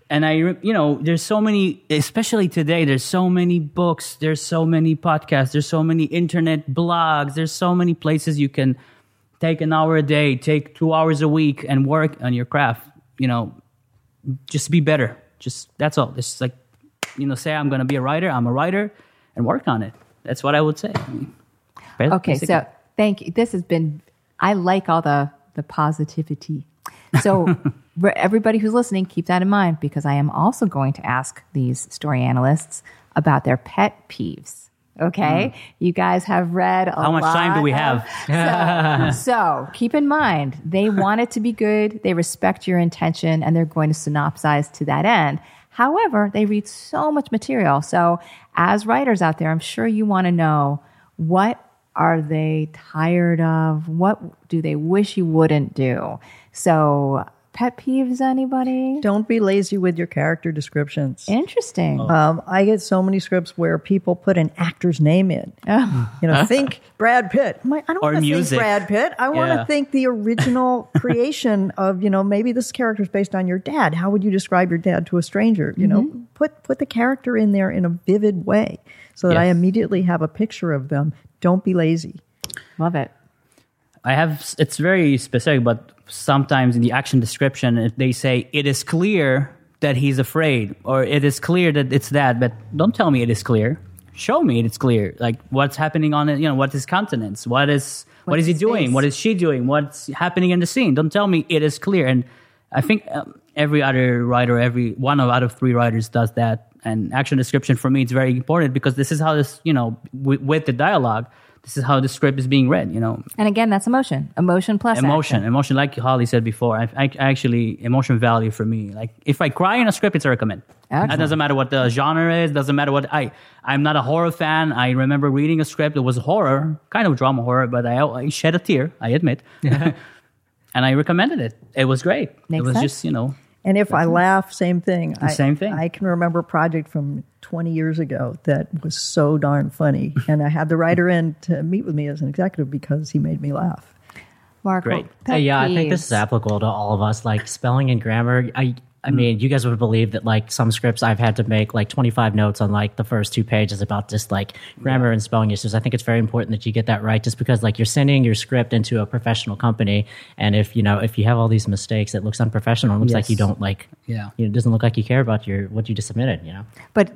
and I, you know, there's so many, especially today. There's so many books. There's so many podcasts. There's so many internet blogs. There's so many places you can take an hour a day, take two hours a week, and work on your craft. You know, just be better. Just that's all. It's like, you know, say I'm going to be a writer. I'm a writer, and work on it. That's what I would say. I mean, Okay, basically. so thank you. This has been. I like all the the positivity. So everybody who's listening, keep that in mind because I am also going to ask these story analysts about their pet peeves. Okay, mm. you guys have read a. How much time do we of- have? so, so keep in mind, they want it to be good. They respect your intention and they're going to synopsize to that end. However, they read so much material. So as writers out there, I'm sure you want to know what are they tired of? What do they wish you wouldn't do? So pet peeves, anybody? Don't be lazy with your character descriptions. Interesting. Um, I get so many scripts where people put an actor's name in. You know, think Brad Pitt. I'm like, I don't want to think. Brad Pitt. I want to Yeah. think the original creation of, you know, maybe this character is based on your dad. How would you describe your dad to a stranger? You know, put put the character in there in a vivid way so that I immediately have a picture of them. Don't be lazy. Love it. I have it's very specific, but sometimes in the action description, they say it is clear that he's afraid, or it is clear that it's that, but don't tell me it is clear. Show me it's clear. Like what's happening on it, you know, what is countenance? What is what What's is he his doing? face? What is she doing? What's happening in the scene? Don't tell me it is clear. And I think um, every other writer, every one of out of three writers does that. And action description for me, it's very important because this is how this, you know, with, with the dialogue, this is how the script is being read. You know, And again, that's emotion. Emotion plus emotion action. emotion like holly said before I, I actually emotion value for me like if i cry in a script it's a recommend Excellent. it doesn't matter what the genre is doesn't matter what i i'm not a horror fan i remember reading a script that was horror kind of drama horror but i, I shed a tear i admit and i recommended it it was great Makes it was sense. just you know And if I laugh, same thing. I, Same thing. I can remember a project from 20 years ago that was so darn funny. and I had the writer in to meet with me as an executive because he made me laugh. Mark, Great. pet Uh, yeah, I think this is applicable to all of us. Like spelling and grammar, I I mean, you guys would believe that like some scripts I've had to make like 25 notes on like the first two pages about just like grammar and spelling issues. I think it's very important that you get that right just because like you're sending your script into a professional company. And if, you know, if you have all these mistakes, it looks unprofessional. It looks like you don't like, Yeah. you know, it doesn't look like you care about your, what you just submitted, you know? But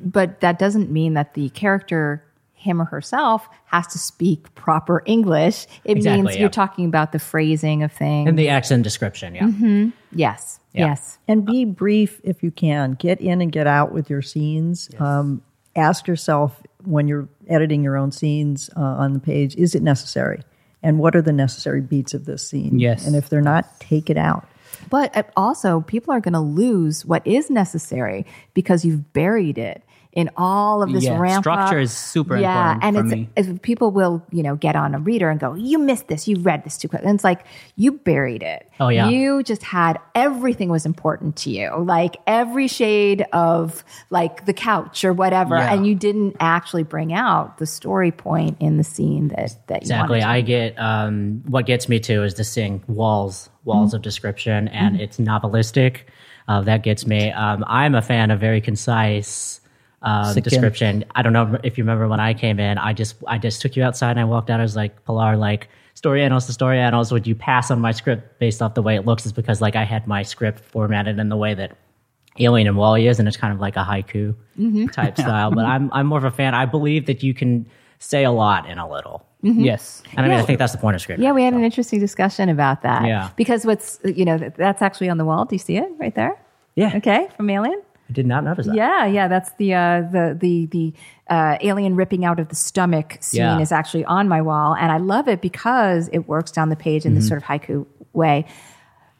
but that doesn't mean that the character him or herself has to speak proper English. It Exactly, means yeah. you're talking about the phrasing of things. And the accent description, yeah. Mm-hmm. yes. Yeah. Yes. And be brief if you can. Get in and get out with your scenes. Um, ask yourself when you're editing your own scenes uh, on the page, is it necessary? And what are the necessary beats of this scene? Yes. And if they're not, take it out. But uh, also, people are going to lose what is necessary because you've buried it in all of this Yeah, ramp structure up. is super yeah, important and for it's people will you know get on a reader and go, "You missed this. You read this too quick." And it's like you buried it. Oh, yeah. you just had everything was important to you, like every shade of like the couch or whatever, Yeah. and you didn't actually bring out the story point in the scene that that you Exactly. I get um, what gets me too is the seeing walls, walls of description, and it's novelistic. Uh, that gets me. Um, I'm a fan of very concise um, description. I don't know if you remember when I came in. I just I just took you outside and I walked out. I was like, Pilar, like story analyst to story analyst. Would you pass on my script based off the way it looks? Is because like I had my script formatted in the way that Alien and WALL-E is, and it's kind of like a haiku type style. But I'm I'm more of a fan. I believe that you can say a lot in a little. Yes. And I mean, I think that's the point of script. Yeah, we had an interesting discussion about that. Yeah. Because what's, you know, that's actually on the wall. Do you see it right there? Yeah. Okay, from Alien? I did not notice that. Yeah, yeah, that's the uh, the the the uh, alien ripping out of the stomach scene Yeah. is actually on my wall, and I love it because it works down the page in Mm-hmm. this sort of haiku way.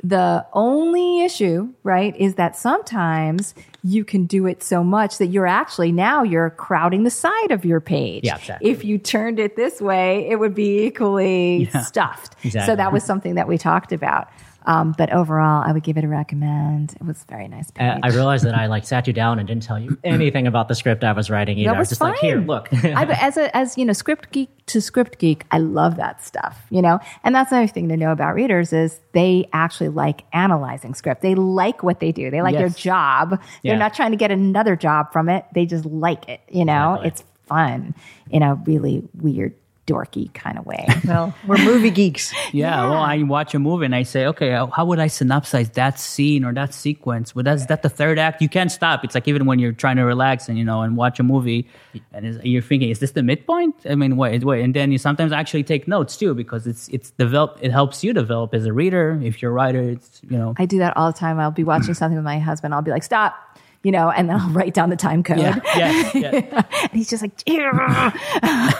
The only issue, right, is that sometimes you can do it so much that you're actually now you're crowding the side of your page. Yeah, exactly. If you turned it this way, it would be equally stuffed. Exactly. So that was something that we talked about. Um, but overall, I would give it a recommend. It was very nice. Uh, I realized that I like sat you down and didn't tell you anything about the script I was writing either. That I was was just fine. like, here, look. I, as a as you know, script geek to script geek, I love that stuff. You know, and that's another thing to know about readers is they actually like analyzing script. They like what they do. They like their Yes. job. They're not trying to get another job from it. They just like it. You know, Exactly. it's fun in a really weird, dorky kind of way. Well, we're movie geeks. Yeah, well, I watch a movie and I say, okay, how would I synopsize that scene or that sequence? Well, that's that the third act. You can't stop. It's like even when you're trying to relax and you know and watch a movie, and you're thinking, is this the midpoint? I mean, wait, wait, and then you sometimes actually take notes too because it's it's develop. It helps you develop as a reader. If you're a writer, it's you know. I do that all the time. I'll be watching something with my husband. I'll be like, stop. You know, and then I'll mm-hmm. write down the time code. yeah, yeah, yeah. And he's just like,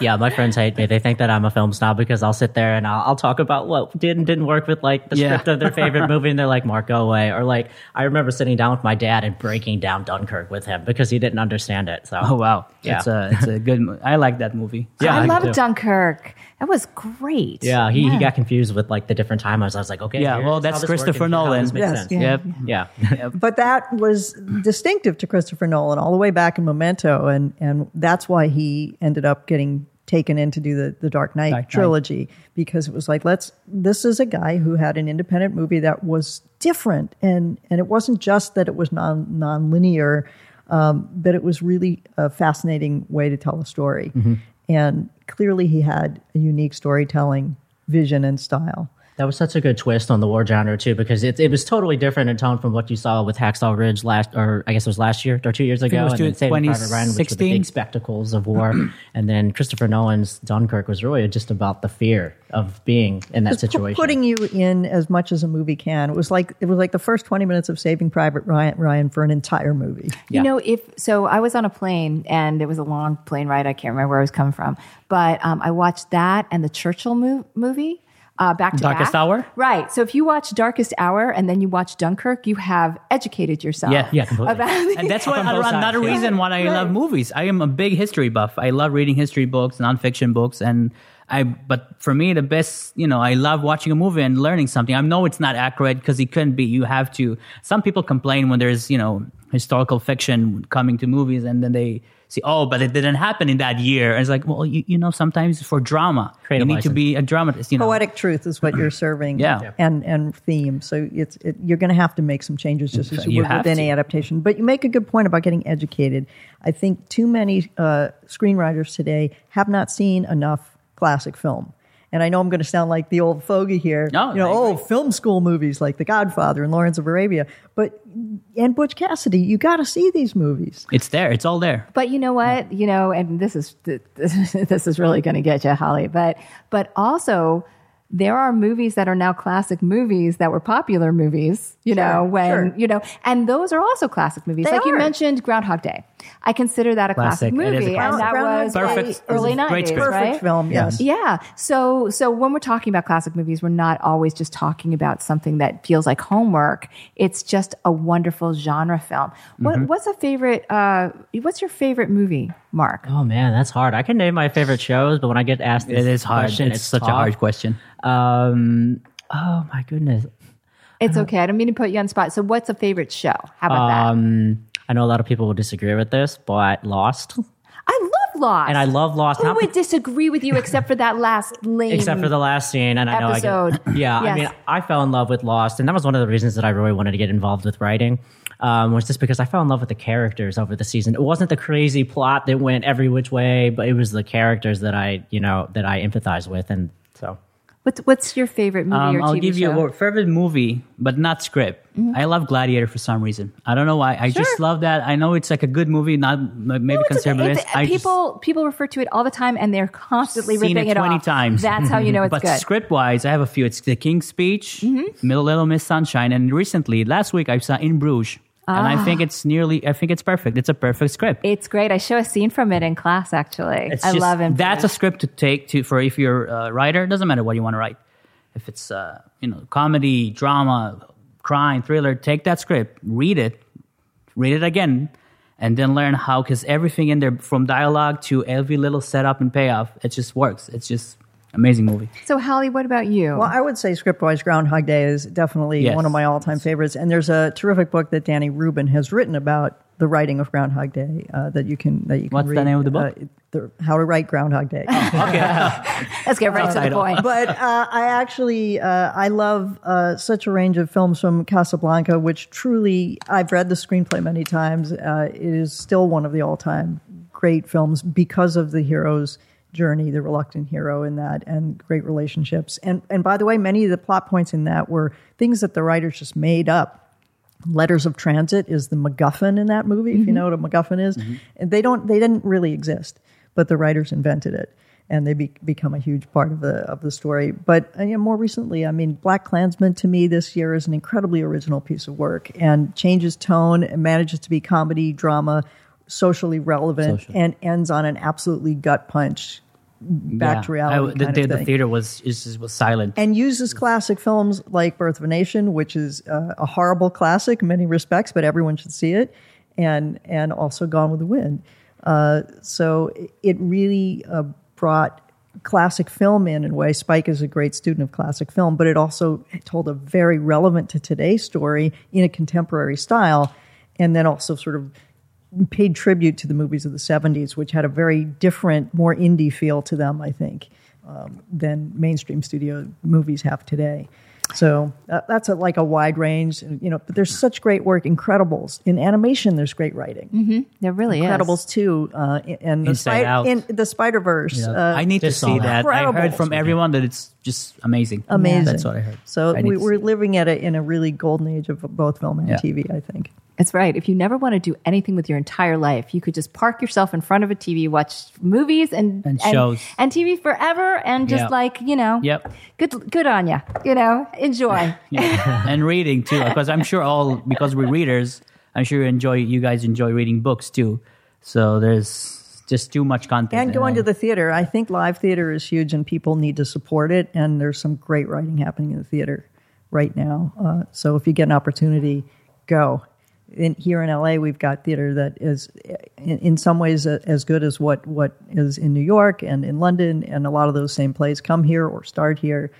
yeah, my friends hate me. They think that I'm a film snob because I'll sit there and I'll, I'll talk about what did and didn't work with like the Yeah. script of their favorite movie, and they're like, "Mark, go away." Or like, I remember sitting down with my dad and breaking down Dunkirk with him because he didn't understand it. So, Oh wow, Yeah. it's a it's a good. mo- I like that movie. Yeah, I I love do too. Dunkirk. That was great. yeah, he, he got confused with like the different timelines. I was like, okay, Yeah, well, that's Christopher and how Nolan. this makes Yes, yeah. Yep. Yeah. But that was distinctive to Christopher Nolan all the way back in Memento, and and that's why he ended up getting taken in to do the, the Dark Knight Dark Knight. trilogy because it was like let's this is a guy who had an independent movie that was different and and it wasn't just that it was non non-linear um, but it was really a fascinating way to tell a story and clearly he had a unique storytelling vision and style That was such a good twist on the war genre too, because it it was totally different in tone from what you saw with Hacksaw Ridge last, or I guess it was last year or two years ago, it was and then Saving Private Ryan, which were the big spectacles of war, and then Christopher Nolan's Dunkirk was really just about the fear of being in that Just pu- situation. putting you in as much as a movie can. It was like it was like the first twenty minutes of Saving Private Ryan, Ryan for an entire movie. Yeah. You know, if so, I was on a plane and it was a long plane ride. I can't remember where I was coming from, but um, I watched that and the Churchill mo- movie. Uh, back to Darkest back. Hour? right? So if you watch Darkest Hour and then you watch Dunkirk, you have educated yourself. Yeah. Yeah, completely. About and that's why another sides, yeah. reason why I love movies. I am a big history buff. I love reading history books, nonfiction books, and I. But for me, the best, you know, I love watching a movie and learning something. I know it's not accurate because it couldn't be. You have to. Some people complain when there's, you know, historical fiction coming to movies, and then they see, oh, but it didn't happen in that year. And it's like, well, you, you know, sometimes for drama, Creative you need to be a dramatist. You know, Poetic truth is what you're serving, Yeah. Yeah. and and theme. So it's it, you're going to have to make some changes just as you, You would have with any to. adaptation. But you make a good point about getting educated. I think too many uh, screenwriters today have not seen enough classic film. And I know I'm going to sound like the old fogey here. No, you know, I oh, agree. film school movies like The Godfather and Lawrence of Arabia. But and Butch Cassidy, you got to see these movies. it's there. It's all there. But you know what? You know, and this is this is really going to get you, Holly. But but also, there are movies that are now classic movies that were popular movies. You know, when sure. you know, and those are also classic movies. They like you mentioned, Groundhog Day. I consider that a classic, Classic. It is a movie, and that Groundhog was Day Perfect. like was early a great nineties, script. Perfect right? film, yes. Yeah. So so when we're talking about classic movies, we're not always just talking about something that feels like homework. It's just a wonderful genre film. What Mm-hmm. what's a favorite uh what's your favorite movie, Mark? Oh man, that's hard. I can name my favorite shows, but when I get asked this It is hard. question, it's, such a hard question. Um, oh my goodness. It's okay. I don't mean to put you on the spot. So what's a favorite show? How about that? Um, I know a lot of people will disagree with this, but Lost, I love Lost. and I love Lost. Who not would disagree with you except for that last lame except for the last scene. And I know I Episode. get, yeah, Yes. I mean, I fell in love with Lost, and that was one of the reasons that I really wanted to get involved with writing. Um, was just because I fell in love with the characters over the season. It wasn't the crazy plot that went every which way, but it was the characters that I, you know, that I empathized with, and What's what's your favorite movie Um, or TV I'll give you show? Mm-hmm. a favorite movie, but not script. I love Gladiator for some reason. I don't know why. I just love that. I know it's like a good movie, not maybe No, it's a- conservative. it's- I just- people people refer to it all the time, and they're constantly seen ripping it it 20 off. times. That's how you know it's but good. Mm-hmm. script wise, I have a few. It's The King's Speech, Middle Little Miss Sunshine, and recently, last week, I saw In Bruges. And I Ah. think it's nearly, I think it's perfect. It's a perfect script. It's great. I show a scene from it in class. Actually, It's I just- love it. That's a script to take to for if you're a writer. It doesn't matter what you want to write. If it's uh, you know comedy, drama, crime, thriller, take that script, read it, read it again, and then learn how because everything in there from dialogue to every little setup and payoff, it just works. It's just amazing movie. So, Holly, what about you? Well, I would say script-wise, Groundhog Day is definitely Yes. one of my all-time favorites. And there's a terrific book that Danny Rubin has written about the writing of Groundhog Day uh, that you can that you can What's the read. name of the book? Uh, the, How to Write Groundhog Day. Okay, Let's get right to the point. but uh, I actually uh, I love uh, such a range of films from Casablanca, which truly I've read the screenplay many times. Uh, it is still one of the all-time great films because of the hero's journey, the reluctant hero in that, and great relationships. And and by the way, many of the plot points in that were things that the writers just made up. Letters of Transit is the MacGuffin in that movie. If you know what a MacGuffin is, and they don't they didn't really exist, but the writers invented it, and they be, become a huge part of the of the story. But uh, you know, more recently, I mean, BlacKkKlansman to me this year is an incredibly original piece of work and changes tone and manages to be comedy, drama, socially relevant, Social. and ends on an absolutely gut punch back Yeah. to reality. I- the, the, the theater was is, was silent. and uses classic films like Birth of a Nation, which is uh, a horrible classic in many respects, but everyone should see it, and and also Gone with the Wind. Uh, so it- it really uh, brought classic film in in a way. Spike is a great student of classic film, but it also told a very relevant to today's story in a contemporary style, and then also sort of paid tribute to the movies of the 70s, which had a very different, more indie feel to them, I think, um, than mainstream studio movies have today. So uh, that's a, like a wide range, you know. But there's such great work. Incredibles in animation. There's great writing. there really Incredibles too, uh, and the, Inside Out. in the Spider Verse. Yeah. Uh, I need to see that. that. I heard from everyone that it's just amazing. amazing. That's what I heard. So I we, we're living at a, in a really golden age of both film and Yeah. TV. I think. That's right. If you never want to do anything with your entire life, you could just park yourself in front of a TV, watch movies and And shows. and, TV forever, and just Yep. like you know, Yep. good good on you. You know, enjoy. Yeah. and reading too, because I'm sure all because we're readers. I'm sure you enjoy. You guys enjoy reading books too. So there's just too much content. and going to the theater. I think live theater is huge, and people need to support it. And there's some great writing happening in the theater right now. Uh, so if you get an opportunity, go. In, here in LA, we've got theater that is, in, in some ways, uh, as good as what what is in New York and in London, and a lot of those same plays come here or start here.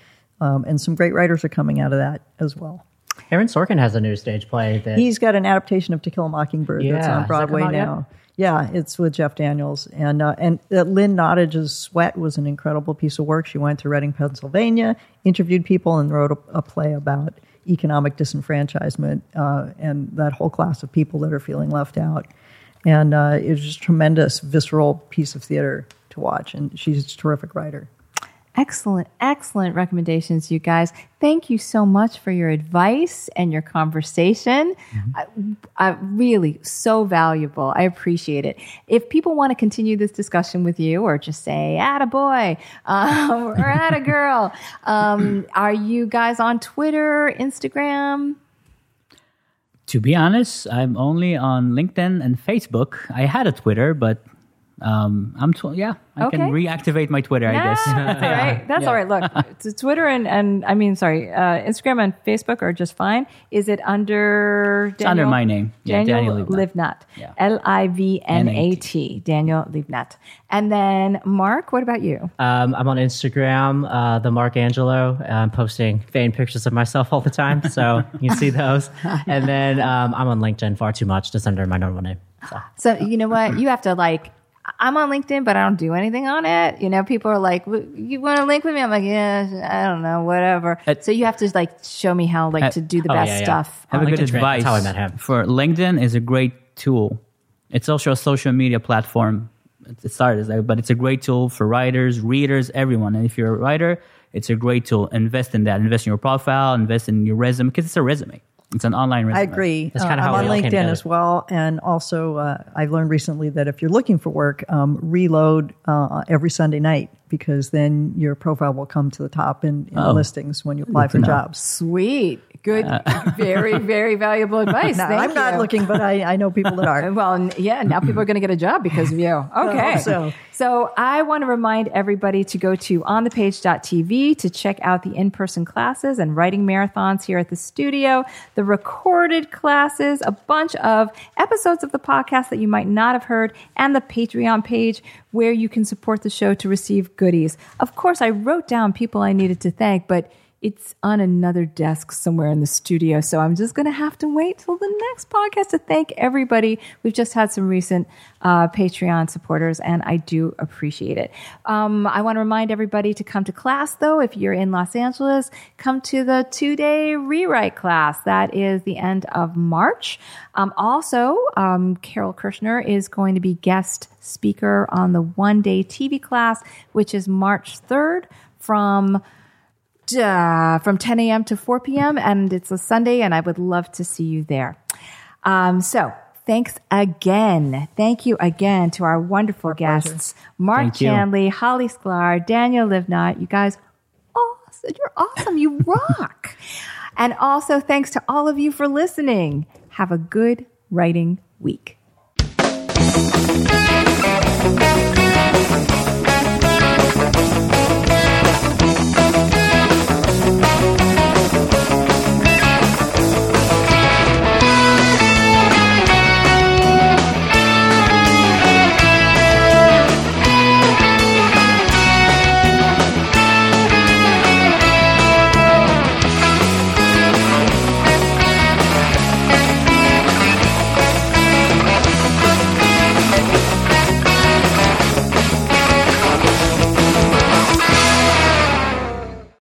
Um, and some great writers are coming out of that as well. Aaron Sorkin has a new stage play that He's got an adaptation of To Kill a Mockingbird that's Yeah. Has on Broadway come out yet? now. Yeah, it's with Jeff Daniels, and uh, and uh, Lynn Nottage's Sweat was an incredible piece of work. She went to Reading, Pennsylvania, interviewed people, and wrote a, a play about economic disenfranchisement uh, and that whole class of people that are feeling left out. And uh, it was just a tremendous, visceral piece of theater to watch, and she's a terrific writer. Excellent, excellent recommendations, you guys. Thank you so much for your advice and your conversation. I, I really so valuable. I appreciate it. If people want to continue this discussion with you, or just say "atta boy" um, or a girl," um, are you guys on Twitter, Instagram? To be honest, I'm only on LinkedIn and Facebook. I had a Twitter, but um, I'm tw- yeah, I can Okay. reactivate my Twitter. I guess. That's all right. That's Yeah. all right. Look, Twitter and, and I mean, sorry, uh, Instagram and Facebook are just fine. Is it under Daniel? under my name. Yeah, Daniel, Daniel Livnat. Livnat. Yeah. L I V N A T. Daniel Livnat. And then Mark, what about you? Um, I'm on Instagram, uh, the Mark Angelo. I'm posting fan pictures of myself all the time, so you see those. And then um, I'm on LinkedIn far too much, just under my normal name. So. So you know what? You have to like. I'm on LinkedIn, but I don't do anything on it. You know, people are like, "You want to link with me?" I'm like, "Yeah, I don't know, whatever." Uh, so you have to like show me how like to do the oh, best yeah, yeah. stuff. have a good LinkedIn's advice. That's how I met him. For LinkedIn is a great tool. It's also a social media platform. It started as that, but it's a great tool for writers, readers, everyone. And if you're a writer, it's a great tool. Invest in that. Invest in your profile. Invest in your resume because it's a resume. It's an online resume. I agree. That's Uh, kinda I'm how on all came LinkedIn as well, and also uh, I've learned recently that if you're looking for work, um, reload uh, every Sunday night because then your profile will come to the top in, in the Oh. listings when you apply for jobs. Sweet, good, uh, very, very valuable advice. Now, Thank I'm not looking, but I, I know people that are. Well, yeah, now people are going to get a job because of you. Okay. hope so. So I want to remind everybody to go to onthepage.tv to check out the in-person classes and writing marathons here at the studio, the recorded classes, a bunch of episodes of the podcast that you might not have heard, and the Patreon page where you can support the show to receive goodies. Of course, I wrote down people I needed to thank, but it's on another desk somewhere in the studio. So I'm just going to have to wait till the next podcast to thank everybody. We've just had some recent uh, Patreon supporters, and I do appreciate it. Um, I want to remind everybody to come to class, though. If you're in Los Angeles, come to the two day rewrite class. That is the end of March. Um, also, um, Carole Kirschner is going to be guest speaker on the one day TV class, which is March 3rd from uh, from 10 a.m. to 4 p.m. and it's a Sunday, and I would love to see you there. Um, so thanks again. Thank you again to our wonderful guests, Mark Thank you. Holly Sklar, Daniel Livnat. You guys, awesome. You're awesome. You rock. and also thanks to all of you for listening. Have a good writing week.